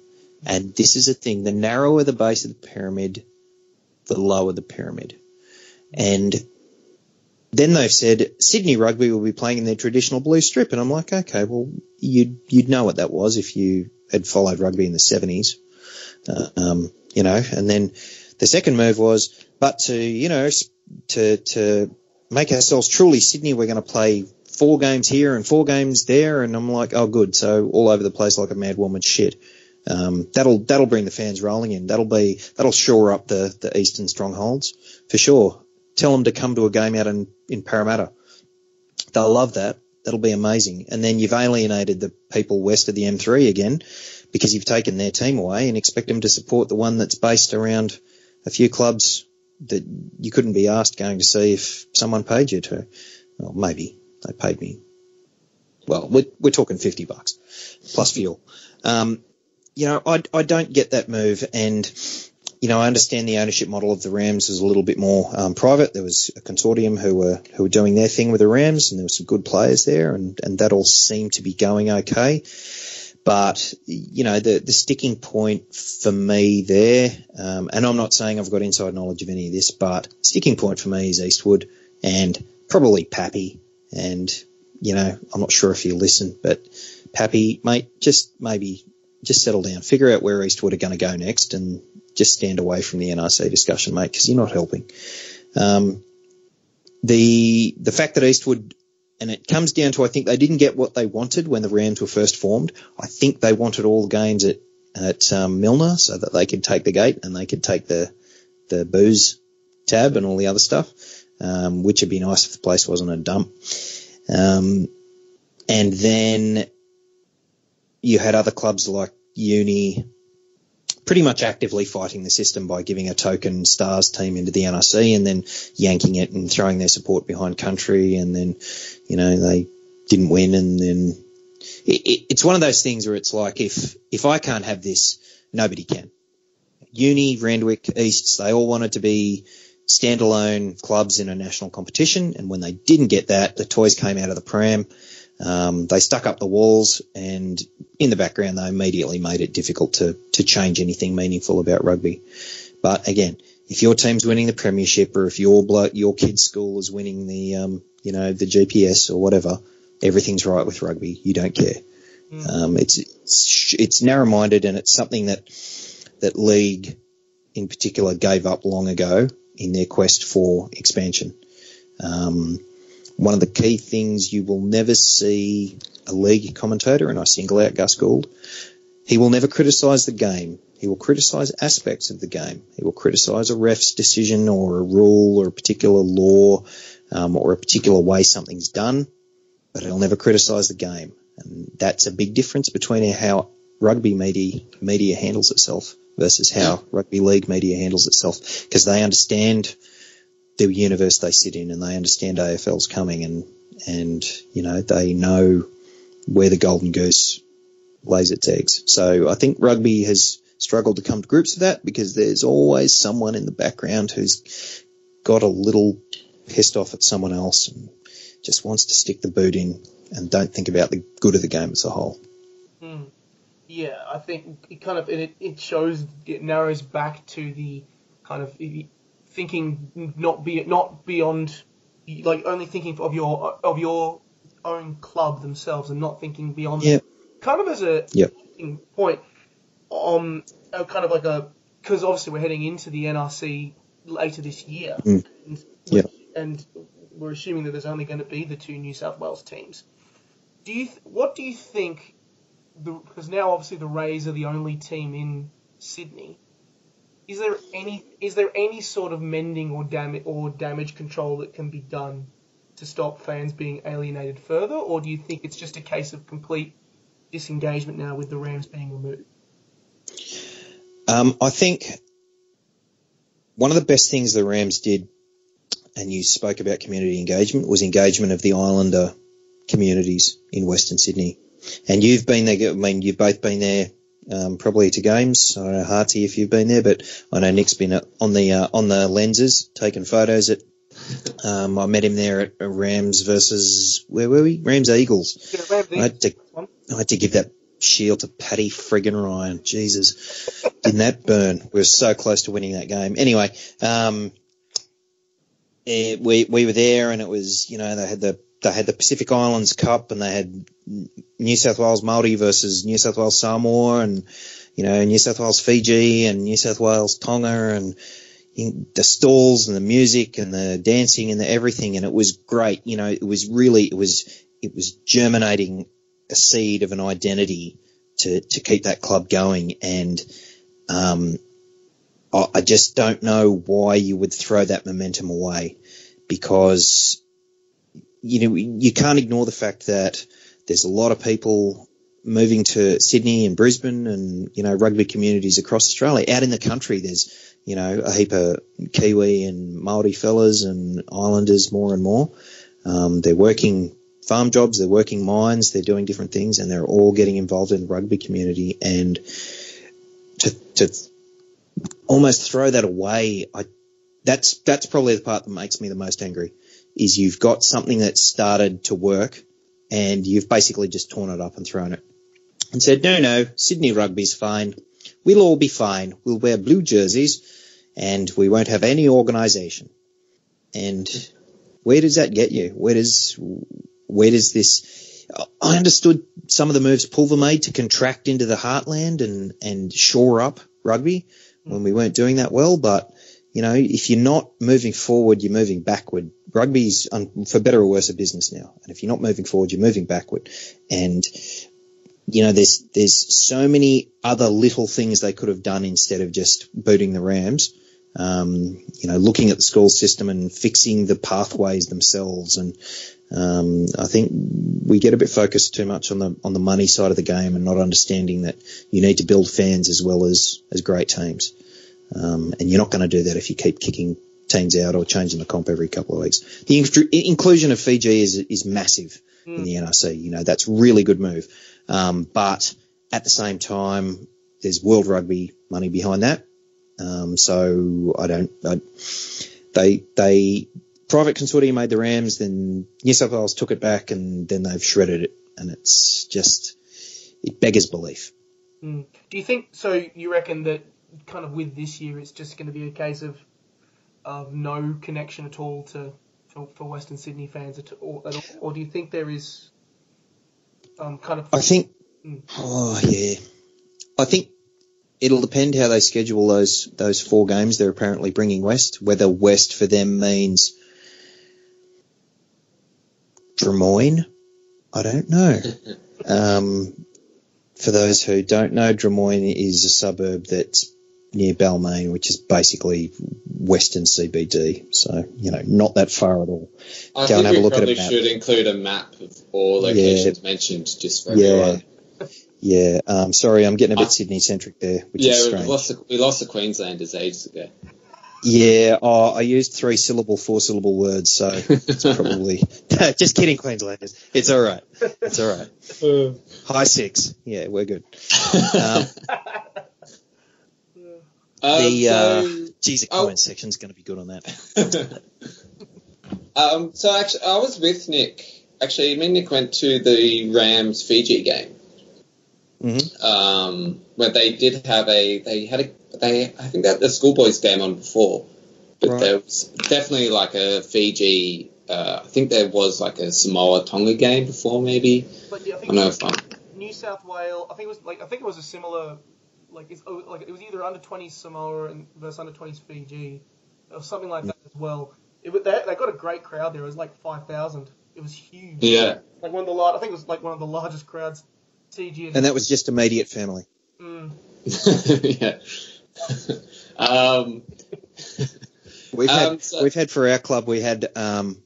And this is a thing: the narrower the base of the pyramid, the lower the pyramid. And then they've said Sydney Rugby will be playing in their traditional blue strip, and I'm like, okay, well, you'd you'd know what that was if you had followed rugby in the 70s, uh, um, you know. And then the second move was, but to you know, to to make ourselves truly Sydney, we're going to play four games here and four games there, and I'm like, oh, good. So all over the place like a mad woman. Shit. Um, that'll that'll bring the fans rolling in. That'll be that'll shore up the the eastern strongholds for sure. Tell them to come to a game out in in Parramatta. They'll love that. That'll be amazing. And then you've alienated the people west of the M3 again because you've taken their team away and expect them to support the one that's based around a few clubs that you couldn't be asked going to see if someone paid you to. Well, maybe they paid me. Well, we're, we're talking 50 bucks plus fuel. Um, you know, I, I don't get that move. And, you know, I understand the ownership model of the Rams is a little bit more um, private. There was a consortium who were who were doing their thing with the Rams, and there were some good players there, and, and that all seemed to be going okay. But you know, the the sticking point for me there, um, and I'm not saying I've got inside knowledge of any of this, but sticking point for me is Eastwood and probably Pappy. And you know, I'm not sure if you listen, but Pappy, mate, just maybe just settle down, figure out where Eastwood are going to go next, and just stand away from the NRC discussion, mate, because you're not helping. Um, the the fact that Eastwood and it comes down to I think they didn't get what they wanted when the Rams were first formed. I think they wanted all the games at at um, Millner so that they could take the gate and they could take the the booze tab and all the other stuff, um, which would be nice if the place wasn't a dump. Um, and then you had other clubs like Uni pretty much actively fighting the system by giving a token stars team into the NRC and then yanking it and throwing their support behind country and then, you know, they didn't win and then it, it, it's one of those things where it's like if, if I can't have this, nobody can. Uni, Randwick, Easts, they all wanted to be standalone clubs in a national competition and when they didn't get that, the toys came out of the pram um, they stuck up the walls, and in the background, they immediately made it difficult to to change anything meaningful about rugby. But again, if your team's winning the premiership, or if your bloke, your kid's school is winning the um, you know the GPS or whatever, everything's right with rugby. You don't care. Mm. Um, it's it's, it's narrow-minded, and it's something that that league in particular gave up long ago in their quest for expansion. Um, one of the key things you will never see a league commentator, and I single out Gus Gould, he will never criticise the game. He will criticise aspects of the game. He will criticise a ref's decision or a rule or a particular law um, or a particular way something's done, but he'll never criticise the game. And that's a big difference between how rugby media, media handles itself versus how rugby league media handles itself because they understand – the universe they sit in and they understand AFL's coming and, and, you know, they know where the golden goose lays its eggs. So I think rugby has struggled to come to grips with that because there's always someone in the background who's got a little pissed off at someone else and just wants to stick the boot in and don't think about the good of the game as a whole. Hmm. Yeah, I think it kind of it, it shows it narrows back to the kind of thinking not be not beyond like only thinking of your of your own club themselves and not thinking beyond yeah. kind of as a yep. point um kind of like a because obviously we're heading into the NRC later this year mm. and, yeah. and we're assuming that there's only going to be the two New South Wales teams do you th- what do you think because now obviously the Rays are the only team in Sydney is there any is there any sort of mending or damage or damage control that can be done to stop fans being alienated further, or do you think it's just a case of complete disengagement now with the Rams being removed? Um, I think one of the best things the Rams did, and you spoke about community engagement, was engagement of the Islander communities in Western Sydney. And you've been there. I mean, you've both been there um, probably to games. I don't know, Harty, if you've been there, but I know Nick's been on the uh, on the lenses taking photos at. Um, I met him there at Rams versus where were we? Rams Eagles. Yeah, Rams I had to. I had to give that shield to Paddy friggin' Ryan. Jesus, didn't that burn? We were so close to winning that game. Anyway, um, eh, we we were there, and it was you know they had the they had the Pacific Islands Cup, and they had New South Wales Maori versus New South Wales Samoa, and you know New South Wales Fiji and New South Wales Tonga, and the stalls and the music and the dancing and the everything, and it was great. You know, it was really it was it was germinating a seed of an identity to to keep that club going, and um, I, I just don't know why you would throw that momentum away because you know you can't ignore the fact that there's a lot of people moving to Sydney and Brisbane and you know rugby communities across Australia. Out in the country, there's you know a heap of Kiwi and Maori fellas and Islanders more and more. Um, they're working farm jobs, they're working mines, they're doing different things, and they're all getting involved in the rugby community. And to to almost throw that away, I that's that's probably the part that makes me the most angry. Is you've got something that started to work, and you've basically just torn it up and thrown it, and said, no, no, Sydney rugby's fine. We'll all be fine. We'll wear blue jerseys, and we won't have any organisation. And where does that get you? Where does where does this? I understood some of the moves Pulver made to contract into the heartland and and shore up rugby when we weren't doing that well, but you know, if you're not moving forward, you're moving backward. Rugby's, for better or worse, a business now. And if you're not moving forward, you're moving backward. And, you know, there's, there's so many other little things they could have done instead of just booting the Rams. Um, you know, looking at the school system and fixing the pathways themselves. And, um, I think we get a bit focused too much on the, on the money side of the game and not understanding that you need to build fans as well as, as great teams. Um, and you're not going to do that if you keep kicking teams out or changing the comp every couple of weeks. The in- inclusion of Fiji is is massive mm. in the NRC. You know that's really good move. Um, but at the same time, there's World Rugby money behind that. Um, so I don't. I, they they private consortium made the Rams, then New South Wales took it back, and then they've shredded it, and it's just it beggars belief. Mm. Do you think so? You reckon that kind of with this year, it's just going to be a case of of no connection at all to for, for Western Sydney fans at all, at all, or do you think there is um, kind of? I think. Mm. Oh yeah, I think it'll depend how they schedule those those four games they're apparently bringing west. Whether west for them means Drummoyne, I don't know. (laughs) um, for those who don't know, Drummoyne is a suburb that's near Balmain, which is basically Western CBD. So, you know, not that far at all. I Go and have a look at it. should include a map of all locations yeah. mentioned just for yeah. everyone. Yeah, um, sorry, I'm getting a bit Sydney centric there, which yeah, is strange. We lost, the, we lost the Queenslanders ages ago. Yeah, oh, I used three syllable, four syllable words, so it's (laughs) probably (laughs) just kidding, Queenslanders. It's all right. It's all right. High six. Yeah, we're good. (laughs) Um, um, the uh, geez, the comment oh, section's going to be good on that. (laughs) um, so actually, I was with Nick. Actually, me and Nick went to the Rams Fiji game. Mm-hmm. Um, where they did have a they had a they I think that the schoolboys game on before, but right. there was definitely like a Fiji. Uh, I think there was like a Samoa Tonga game before maybe. But yeah, I think I know if I'm, New South Wales. I think it was like I think it was a similar like it's oh, like it was either under 20s Samoa and versus under 20s Fiji, or something like that as well. It they, they got a great crowd there. It was like 5,000. It was huge. Yeah. Like one of the large, I think it was like one of the largest crowds CG. And that was just immediate family. Mm. (laughs) yeah. (laughs) um, we've had um, so, we've had for our club we had um,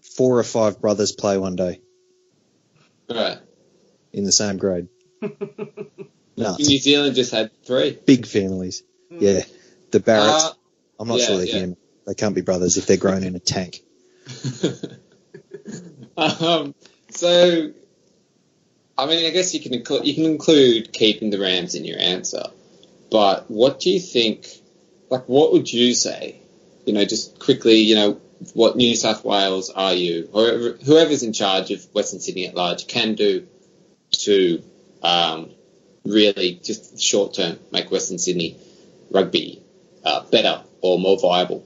four or five brothers play one day. Right. In the same grade. (laughs) Nuts. New Zealand just had three. Big families. Mm. Yeah. The Barretts. Uh, I'm not yeah, sure they're yeah. human. They can't be brothers if they're grown in a tank. (laughs) um, so I mean, I guess you can include you can include keeping the Rams in your answer, but what do you think? Like, what would you say? You know, just quickly, you know, what New South Wales are you, or whoever's in charge of Western Sydney at large, can do to um, really just short term make Western Sydney rugby uh, better or more viable?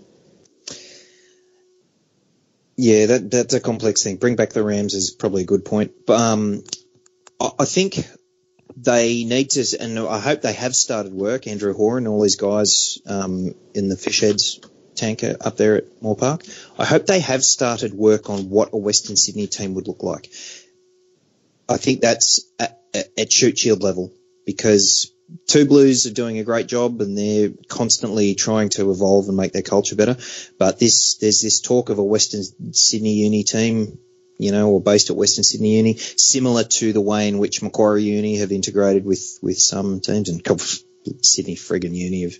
Yeah, that that's a complex thing. Bring back the Rams is probably a good point. But um, I think they need to, and I hope they have started work. Andrew Hore and all these guys um, in the fish heads tanker up there at Moore Park. I hope they have started work on what a Western Sydney team would look like. I think that's at, at Shute Shield level because Two Blues are doing a great job and they're constantly trying to evolve and make their culture better. But this, there's this talk of a Western Sydney Uni team, you know, or based at Western Sydney Uni, similar to the way in which Macquarie Uni have integrated with, with some teams and Sydney friggin' Uni have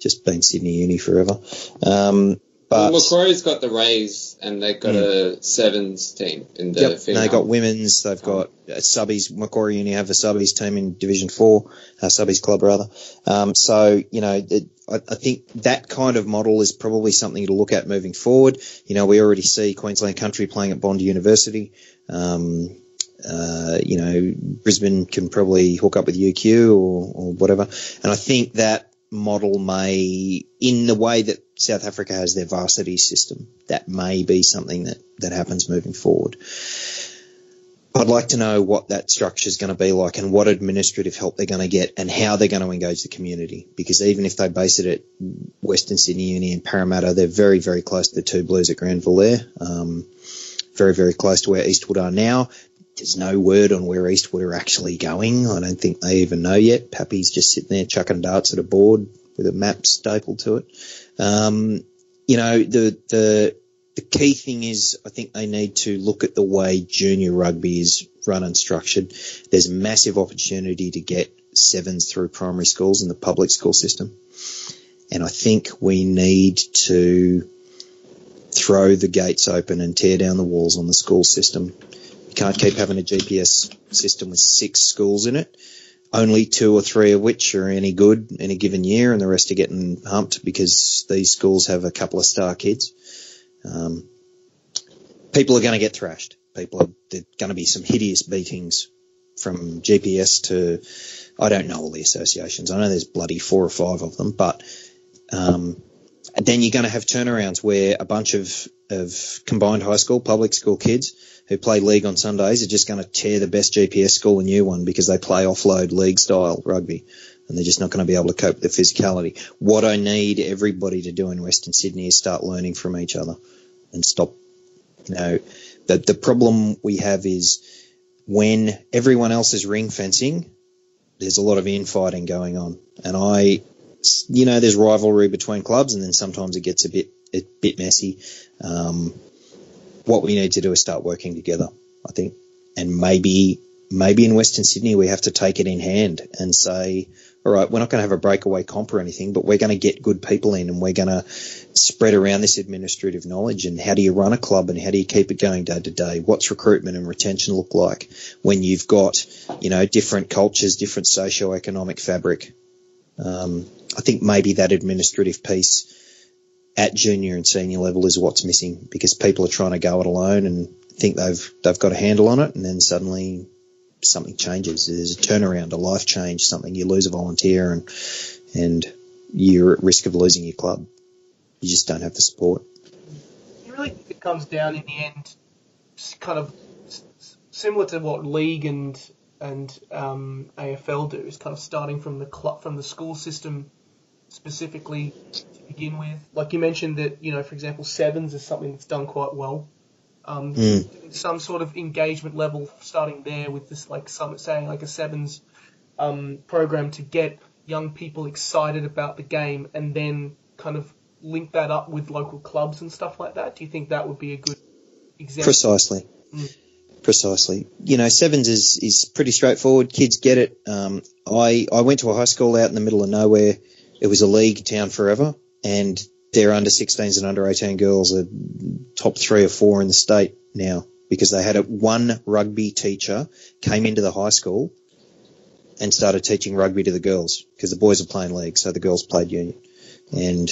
just been Sydney Uni forever. Um, but well, Macquarie's got the Rays and they've got mm. a sevens team in the yep, They've got women's, they've got uh, subbies. Macquarie Uni have a subbies team in Division Four, uh, subbies club rather. Um, so you know, it, I, I, think that kind of model is probably something to look at moving forward. You know, we already see Queensland Country playing at Bond University. Um, uh, you know, Brisbane can probably hook up with UQ or, or whatever. And I think that model may, in the way that South Africa has their varsity system, that may be something that, that happens moving forward. I'd like to know what that structure is going to be like and what administrative help they're going to get and how they're going to engage the community. Because even if they base it at Western Sydney Uni and Parramatta, they're very, very close to the two Blues at Granville there. Um, very, very close to where Eastwood are now. There's no word on where Eastwood are actually going. I don't think they even know yet. Pappy's just sitting there chucking darts at a board with a map stapled to it. Um, you know, the, the, the key thing is I think they need to look at the way junior rugby is run and structured. There's a massive opportunity to get sevens through primary schools in the public school system. And I think we need to throw the gates open and tear down the walls on the school system can't keep having a GPS system with six schools in it. Only two or three of which are any good in a given year, and the rest are getting humped because these schools have a couple of star kids. Um, people are going to get thrashed. People are going to be some hideous beatings from GPS to I don't know all the associations. I know there's bloody four or five of them, but um, then you're going to have turnarounds where a bunch of of combined high school, public school kids who play league on Sundays are just going to tear the best GPS school a new one because they play offload league style rugby and they're just not going to be able to cope with the physicality. What I need everybody to do in Western Sydney is start learning from each other and stop, you know, the, the problem we have is when everyone else is ring fencing, there's a lot of infighting going on. And I, you know, there's rivalry between clubs and then sometimes it gets a bit, a bit messy. Um, what we need to do is start working together, I think. And maybe, maybe in Western Sydney, we have to take it in hand and say, all right, we're not going to have a breakaway comp or anything, but we're going to get good people in and we're going to spread around this administrative knowledge and how do you run a club and how do you keep it going day to day? What's recruitment and retention look like when you've got, you know, different cultures, different socio-economic fabric? Um, I think maybe that administrative piece at junior and senior level is what's missing because people are trying to go it alone and think they've they've got a handle on it, and then suddenly something changes. There's a turnaround, a life change, something. You lose a volunteer, and and you're at risk of losing your club. You just don't have the support. You really it comes down in the end, kind of similar to what league and and um, AFL do, is kind of starting from the club from the school system specifically begin with. Like you mentioned that, you know, for example, sevens is something that's done quite well. Um, mm. Some sort of engagement level starting there with this, like some saying like a sevens um, program to get young people excited about the game and then kind of link that up with local clubs and stuff like that. Do you think that would be a good example? Precisely. Mm. Precisely. You know, sevens is, is pretty straightforward. Kids get it. Um, I, I went to a high school out in the middle of nowhere. It was a league town forever and their under 16s and under 18 girls are top three or four in the state now because they had a one rugby teacher came into the high school and started teaching rugby to the girls because the boys are playing league, so the girls played union. And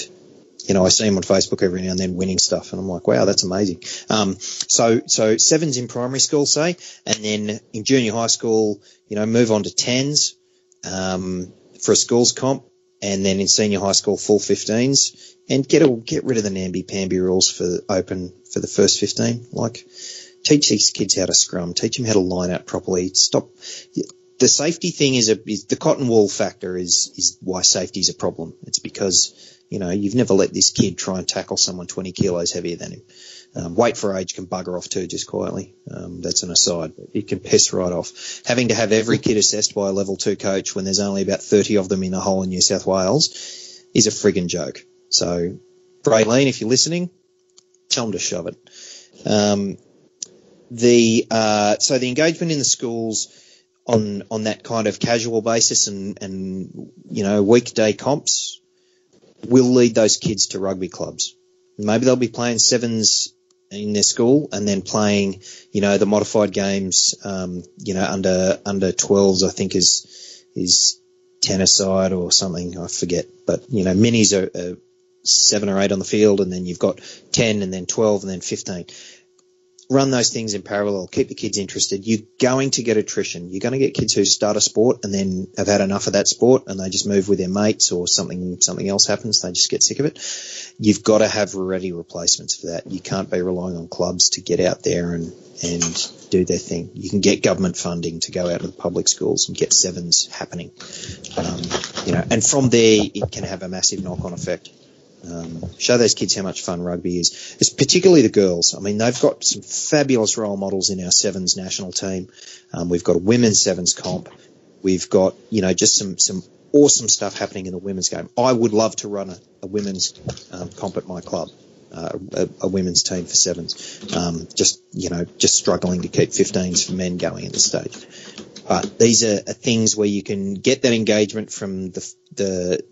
you know, I see him on Facebook every now and then winning stuff, and I'm like, wow, that's amazing. Um, so, so sevens in primary school, say, and then in junior high school, you know, move on to tens um, for a schools comp, and then in senior high school, full 15s, and get a, get rid of the namby pamby rules for open for the first 15. Like, teach these kids how to scrum, teach them how to line out properly. Stop. The safety thing is a is the cotton wool factor is is why safety is a problem. It's because you know you've never let this kid try and tackle someone 20 kilos heavier than him. Um, weight for age can bugger off too, just quietly. Um, that's an aside. It can piss right off. Having to have every kid assessed by a level two coach when there's only about 30 of them in a whole in New South Wales is a friggin' joke. So, Braylene, if you're listening, tell them to shove it. Um, the uh, so the engagement in the schools on on that kind of casual basis and and you know weekday comps will lead those kids to rugby clubs. Maybe they'll be playing sevens in their school and then playing, you know, the modified games, um, you know, under under 12s. I think is is tennis side or something. I forget, but you know, minis are, are seven or eight on the field, and then you've got ten, and then 12, and then 15 run those things in parallel, keep the kids interested. You're going to get attrition. You're going to get kids who start a sport and then have had enough of that sport and they just move with their mates or something something else happens. They just get sick of it. You've got to have ready replacements for that. You can't be relying on clubs to get out there and and do their thing. You can get government funding to go out to the public schools and get sevens happening. Um, you know, and from there it can have a massive knock-on effect. Um, show those kids how much fun rugby is. It's particularly the girls. I mean, they've got some fabulous role models in our sevens national team. Um, we've got a women's sevens comp. We've got, you know, just some, some awesome stuff happening in the women's game. I would love to run a, a women's um, comp at my club. Uh, a, a, women's team for sevens. Um, just you know, just struggling to keep 15s for men going at this stage. But these are, are things where you can get that engagement from the the,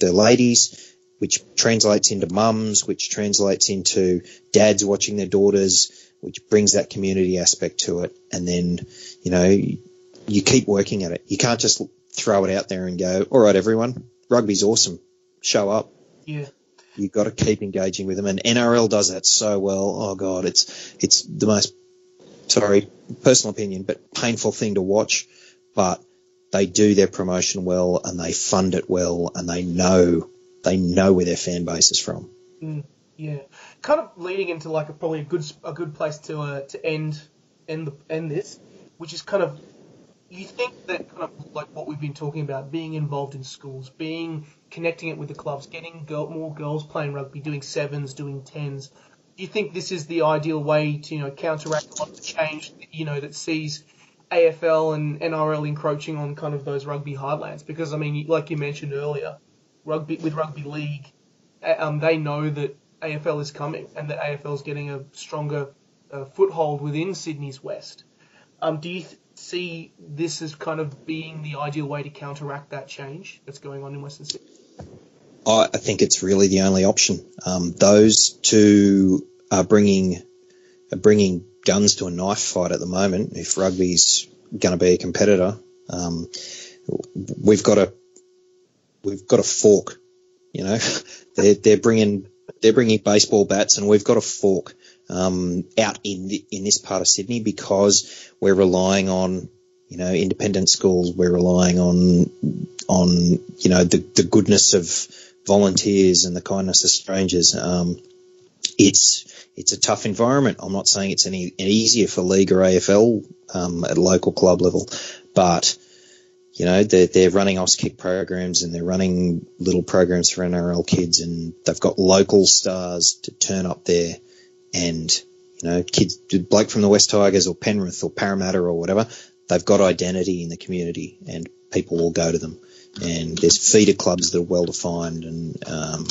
the ladies which translates into mums, which translates into dads watching their daughters, which brings that community aspect to it. And then, you know, you keep working at it. You can't just throw it out there and go, all right, everyone, rugby's awesome. Show up. Yeah. You've got to keep engaging with them. And NRL does that so well. Oh God, it's, it's the most, sorry, personal opinion, but painful thing to watch. But they do their promotion well and they fund it well and they know they know where their fan base is from. Mm, yeah, kind of leading into like a, probably a good a good place to uh, to end end the, end this, which is kind of you think that kind of like what we've been talking about, being involved in schools, being connecting it with the clubs, getting girl, more girls playing rugby, doing sevens, doing tens. Do you think this is the ideal way to you know counteract a lot of the change you know that sees AFL and NRL encroaching on kind of those rugby highlands? Because I mean, like you mentioned earlier, rugby with rugby league, um, they know that AFL is coming and that AFL is getting a stronger uh, foothold within Sydney's West. Um, do you th- see this as kind of being the ideal way to counteract that change that's going on in Western Sydney? I think it's really the only option. Um, those two are bringing are bringing guns to a knife fight at the moment. If rugby's going to be a competitor, um, we've got to we've got a fork. You know, (laughs) they're they're bringing they're bringing baseball bats, and we've got a fork um, out in the, in this part of Sydney because we're relying on you know independent schools. We're relying on on you know the the goodness of volunteers and the kindness of strangers. Um, it's it's a tough environment. I'm not saying it's any, any easier for league or AFL um, at local club level, but you know, they're, they're running Auskick programs and they're running little programs for NRL kids and they've got local stars to turn up there and, you know, kids, bloke from the West Tigers or Penrith or Parramatta or whatever, they've got identity in the community and people will go to them. And there's feeder clubs that are well defined and, um,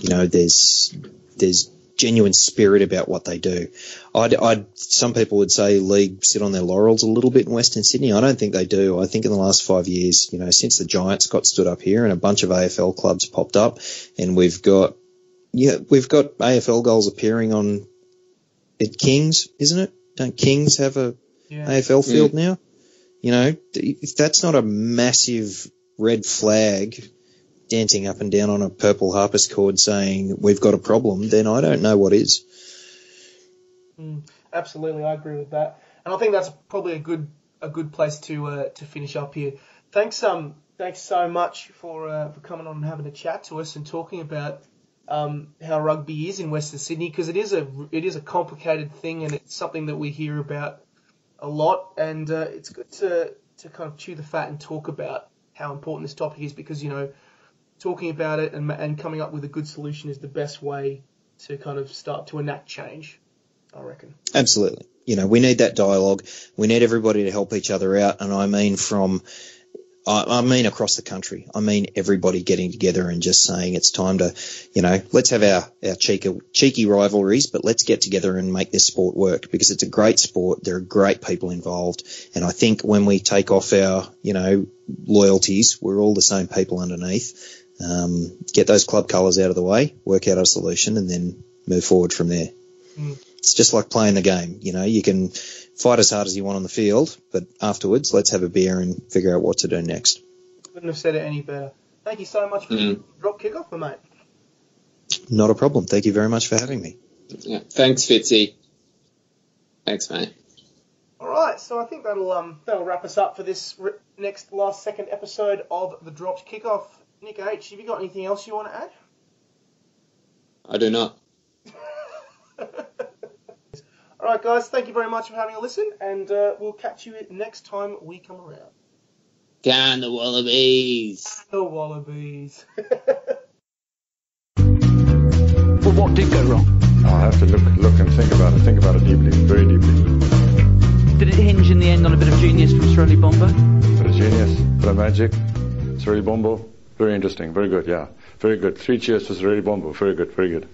you know, there's, there's genuine spirit about what they do. I'd, I'd, some people would say league sit on their laurels a little bit in Western Sydney. I don't think they do. I think in the last five years, you know, since the Giants got stood up here and a bunch of AFL clubs popped up, and we've got, yeah, we've got AFL goals appearing on at Kings, isn't it? Don't Kings have a Yeah. AFL field now? You know, if that's not a massive red flag dancing up and down on a purple harpist cord saying we've got a problem, then I don't know what is. Mm, absolutely, I agree with that, and I think that's probably a good a good place to uh, to finish up here. Thanks um thanks so much for uh, for coming on and having a chat to us and talking about um, how rugby is in Western Sydney because it is a it is a complicated thing and it's something that we hear about a lot and uh, it's good to to kind of chew the fat and talk about how important this topic is because you know talking about it and and coming up with a good solution is the best way to kind of start to enact change. I reckon. Absolutely. You know, we need that dialogue. We need everybody to help each other out. And I mean from, I, I mean across the country. I mean everybody getting together and just saying it's time to, you know, let's have our, our cheeky, cheeky rivalries, but let's get together and make this sport work because it's a great sport. There are great people involved. And I think when we take off our, you know, loyalties, we're all the same people underneath. Um, get those club colours out of the way, work out a solution and then move forward from there. Mm. It's just like playing the game. You know, you can fight as hard as you want on the field, but afterwards, let's have a beer and figure out what to do next. Couldn't have said it any better. Thank you so much for Mm. the drop kickoff, my mate. Not a problem. Thank you very much for having me. Yeah. Thanks, Pfitzy. Thanks, mate. All right, so I think that'll um that'll wrap us up for this next last second episode of the drops kickoff. Nick H, have you got anything else you want to add? I do not. (laughs) All right, guys, thank you very much for having a listen, and uh, we'll catch you next time we come around. Down the Wallabies. The Wallabies. (laughs) But what did go wrong? I'll have to look, look and think about it. Think about it deeply, very deeply. Did it hinge in the end on a bit of genius from Shirley Bomber? Bit of genius, bit of magic. Surrey Bombo, very interesting, very good, yeah, very good. Three cheers for Surrey Bombo, very good, very good.